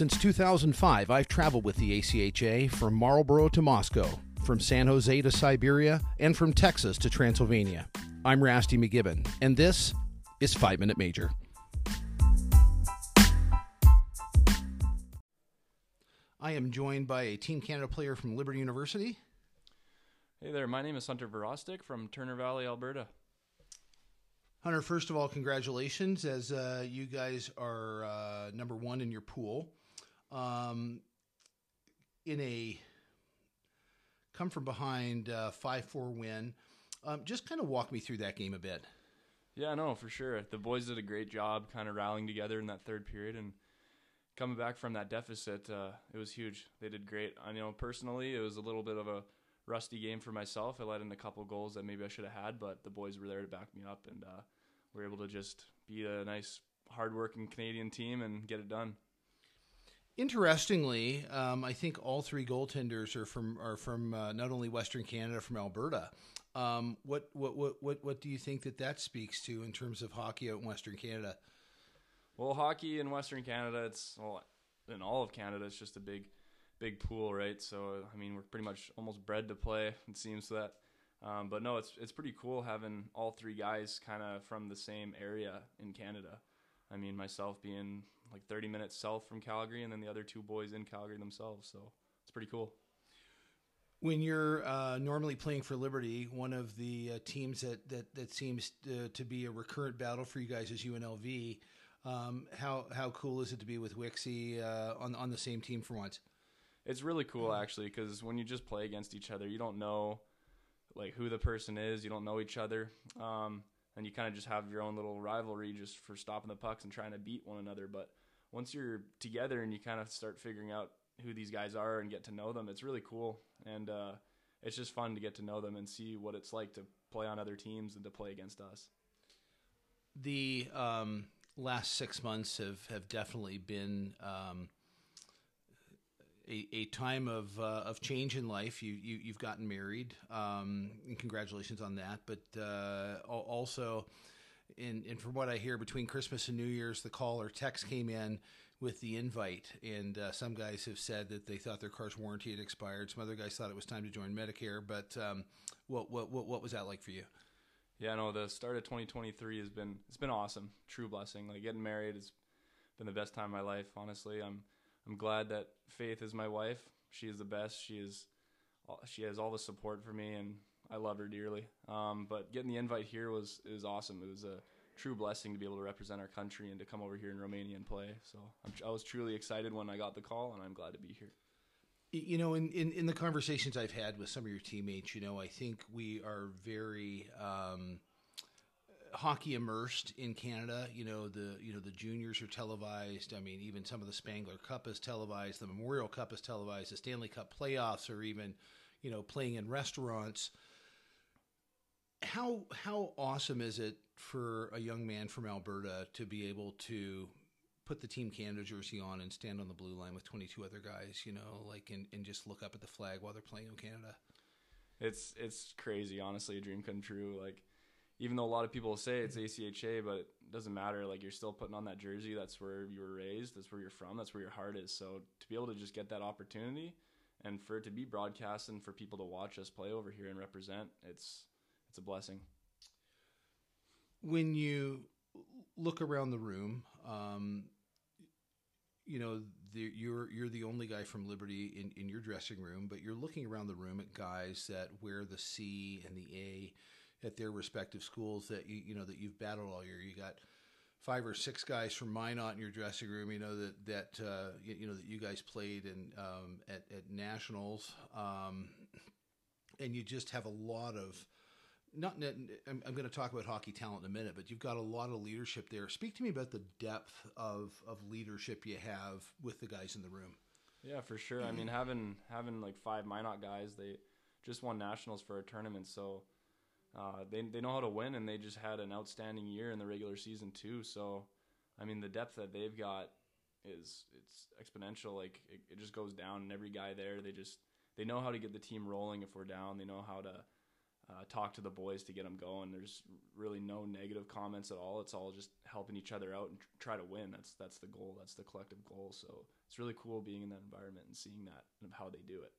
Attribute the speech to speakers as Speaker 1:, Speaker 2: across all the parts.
Speaker 1: Since 2005, I've traveled with the ACHA from Marlboro to Moscow, from San Jose to Siberia, and from Texas to Transylvania. I'm Rasty McGibbon, and this is 5 Minute Major. I am joined by a Team Canada player from Liberty University.
Speaker 2: Hey there, my name is Hunter Virostek from Turner Valley, Alberta.
Speaker 1: Hunter, first of all, congratulations as uh, you guys are uh, number one in your pool. Um, in a come from behind uh, 5 4 win. Um, just kind of walk me through that game a bit.
Speaker 2: Yeah, no, for sure. The boys did a great job kind of rallying together in that third period and coming back from that deficit. Uh, it was huge. They did great. I know personally, it was a little bit of a rusty game for myself. I let in a couple goals that maybe I should have had, but the boys were there to back me up, and uh, we were able to just beat a nice, hardworking Canadian team and get it done.
Speaker 1: Interestingly, um, I think all three goaltenders are from are from uh, not only Western Canada, from Alberta. Um, what, what what what what do you think that that speaks to in terms of hockey out in Western Canada?
Speaker 2: Well, hockey in Western Canada, it's well, in all of Canada, it's just a big big pool, right? So I mean, we're pretty much almost bred to play. It seems that, um, but no, it's it's pretty cool having all three guys kind of from the same area in Canada. I mean, myself being like 30 minutes south from Calgary, and then the other two boys in Calgary themselves. So it's pretty cool.
Speaker 1: When you're uh, normally playing for Liberty, one of the uh, teams that that that seems to, to, be a recurrent battle for you guys is UNLV. Um, how how cool is it to be with Wixie uh, on on the same team for once?
Speaker 2: It's really cool actually because when you just play against each other, you don't know like who the person is. You don't know each other, um, and you kind of just have your own little rivalry just for stopping the pucks and trying to beat one another. But once you're together and you kind of start figuring out who these guys are and get to know them, it's really cool and uh, it's just fun to get to know them and see what it's like to play on other teams and to play against us.
Speaker 1: The um, last six months have have definitely been. Um, a, a, time of uh, of change in life. You, you have gotten married, um, and congratulations on that. But uh, also, and, and from what I hear, between Christmas and New Year's, the call or text came in with the invite, and uh, some guys have said that they thought their car's warranty had expired. Some other guys thought it was time to join Medicare. But um, what, what what what was that like for you?
Speaker 2: Yeah, no, the start of 2023 has been it's been awesome, true blessing. Like getting married has been the best time of my life. Honestly, I'm I'm glad that Faith is my wife. She is the best. She is she has all the support for me, and I love her dearly. Um, but getting the invite here was is awesome. It was a true blessing to be able to represent our country and to come over here in Romania and play. So I'm, i was truly excited when I got the call, and I'm glad to be here.
Speaker 1: You know, in, in, in, the conversations I've had with some of your teammates, you know, I think we are very um, hockey immersed in Canada. You know, the you know the juniors are televised. I mean, even some of the Spengler Cup is televised. The Memorial Cup is televised. The Stanley Cup playoffs are even, you know, playing in restaurants how how awesome is it for a young man from Alberta to be able to put the Team Canada jersey on and stand on the blue line with 22 other guys, you know, like and, and just look up at the flag while they're playing in Canada?
Speaker 2: It's it's crazy, honestly, a dream come true. Like even though a lot of people say it's ACHA, but it doesn't matter. Like you're still putting on that jersey. That's where you were raised. That's where you're from. That's where your heart is. So to be able to just get that opportunity, and for it to be broadcast and for people to watch us play over here and represent, it's it's a blessing.
Speaker 1: When you look around the room, um, you know the, you're you're the only guy from Liberty in, in your dressing room, but you're looking around the room at guys that wear the C and the A at their respective schools that you you know that you've battled all year. You got five or six guys from Minot in your dressing room. You know that that uh, you, you, know that you guys played in um, at, at nationals, um, and you just have a lot of not I'm, I'm going to talk about hockey talent in a minute, but you've got a lot of leadership there. Speak to me about the depth of of leadership you have with the guys in the room.
Speaker 2: Yeah, for sure. I mean, having having like five Minot guys, they just won nationals for a tournament, so uh, they they know how to win, and they just had an outstanding year in the regular season too. So, I mean, the depth that they've got is it's exponential. Like it, it just goes down, and every guy there, they just they know how to get the team rolling if we're down. They know how to uh, talk to the boys to get them going. There's really no negative comments at all. It's all just helping each other out and tr- try to win. That's that's the goal. That's the collective goal. So it's really cool being in that environment and seeing that and how they do it.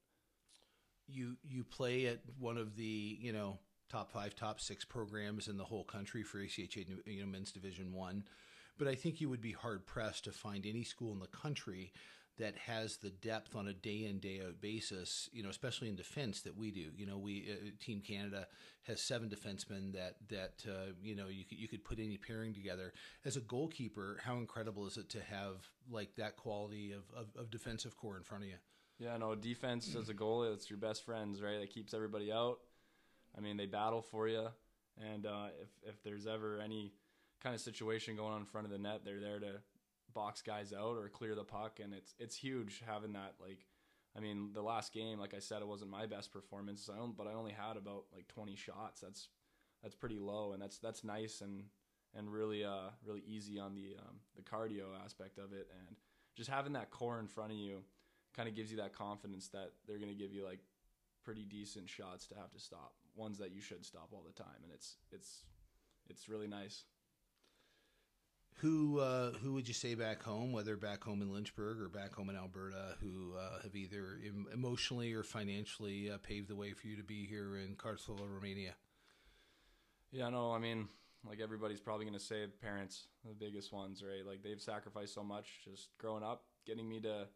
Speaker 1: You you play at one of the you know top five, top six programs in the whole country for ACHA you know men's Division One, but I think you would be hard pressed to find any school in the country that has the depth on a day in day out basis, you know, especially in defense that we do. You know, we uh, Team Canada has seven defensemen that that uh, you know you could you could put any pairing together. As a goalkeeper, how incredible is it to have like that quality of, of, of defensive core in front of you?
Speaker 2: Yeah, no, defense as a goalie, it's your best friends, right? That keeps everybody out. I mean, they battle for you, and uh, if if there's ever any kind of situation going on in front of the net, they're there to box guys out or clear the puck, and it's it's huge having that. Like, I mean, the last game, like I said, it wasn't my best performance, I don't, but I only had about like 20 shots. That's that's pretty low, and that's that's nice and and really uh really easy on the um, the cardio aspect of it, and just having that core in front of you kind of gives you that confidence that they're going to give you like pretty decent shots to have to stop, ones that you should stop all the time, and it's it's it's really nice.
Speaker 1: Who uh, who would you say back home, whether back home in Lynchburg or back home in Alberta, who uh, have either em- emotionally or financially uh, paved the way for you to be here in Kartsville, Romania?
Speaker 2: Yeah, no, I mean, like everybody's probably going to say parents, the biggest ones, right? Like they've sacrificed so much just growing up, getting me to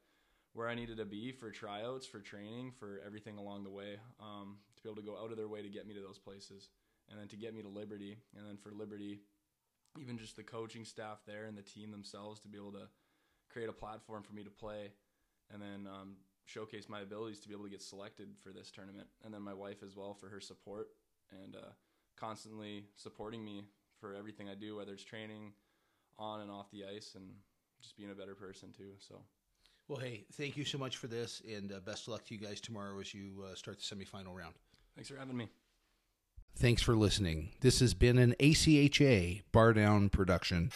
Speaker 2: where I needed to be for tryouts, for training, for everything along the way, um, to be able to go out of their way to get me to those places, and then to get me to Liberty, and then for Liberty even just the coaching staff there and the team themselves to be able to create a platform for me to play and then um, showcase my abilities to be able to get selected for this tournament. And then my wife as well for her support and uh, constantly supporting me for everything I do, whether it's training on and off the ice and just being a better person too. So.
Speaker 1: Well, hey, thank you so much for this, and uh, best of luck to you guys tomorrow as you uh, start the semifinal round.
Speaker 2: Thanks for having me.
Speaker 1: Thanks for listening. This has been an ACHA Bar Down production.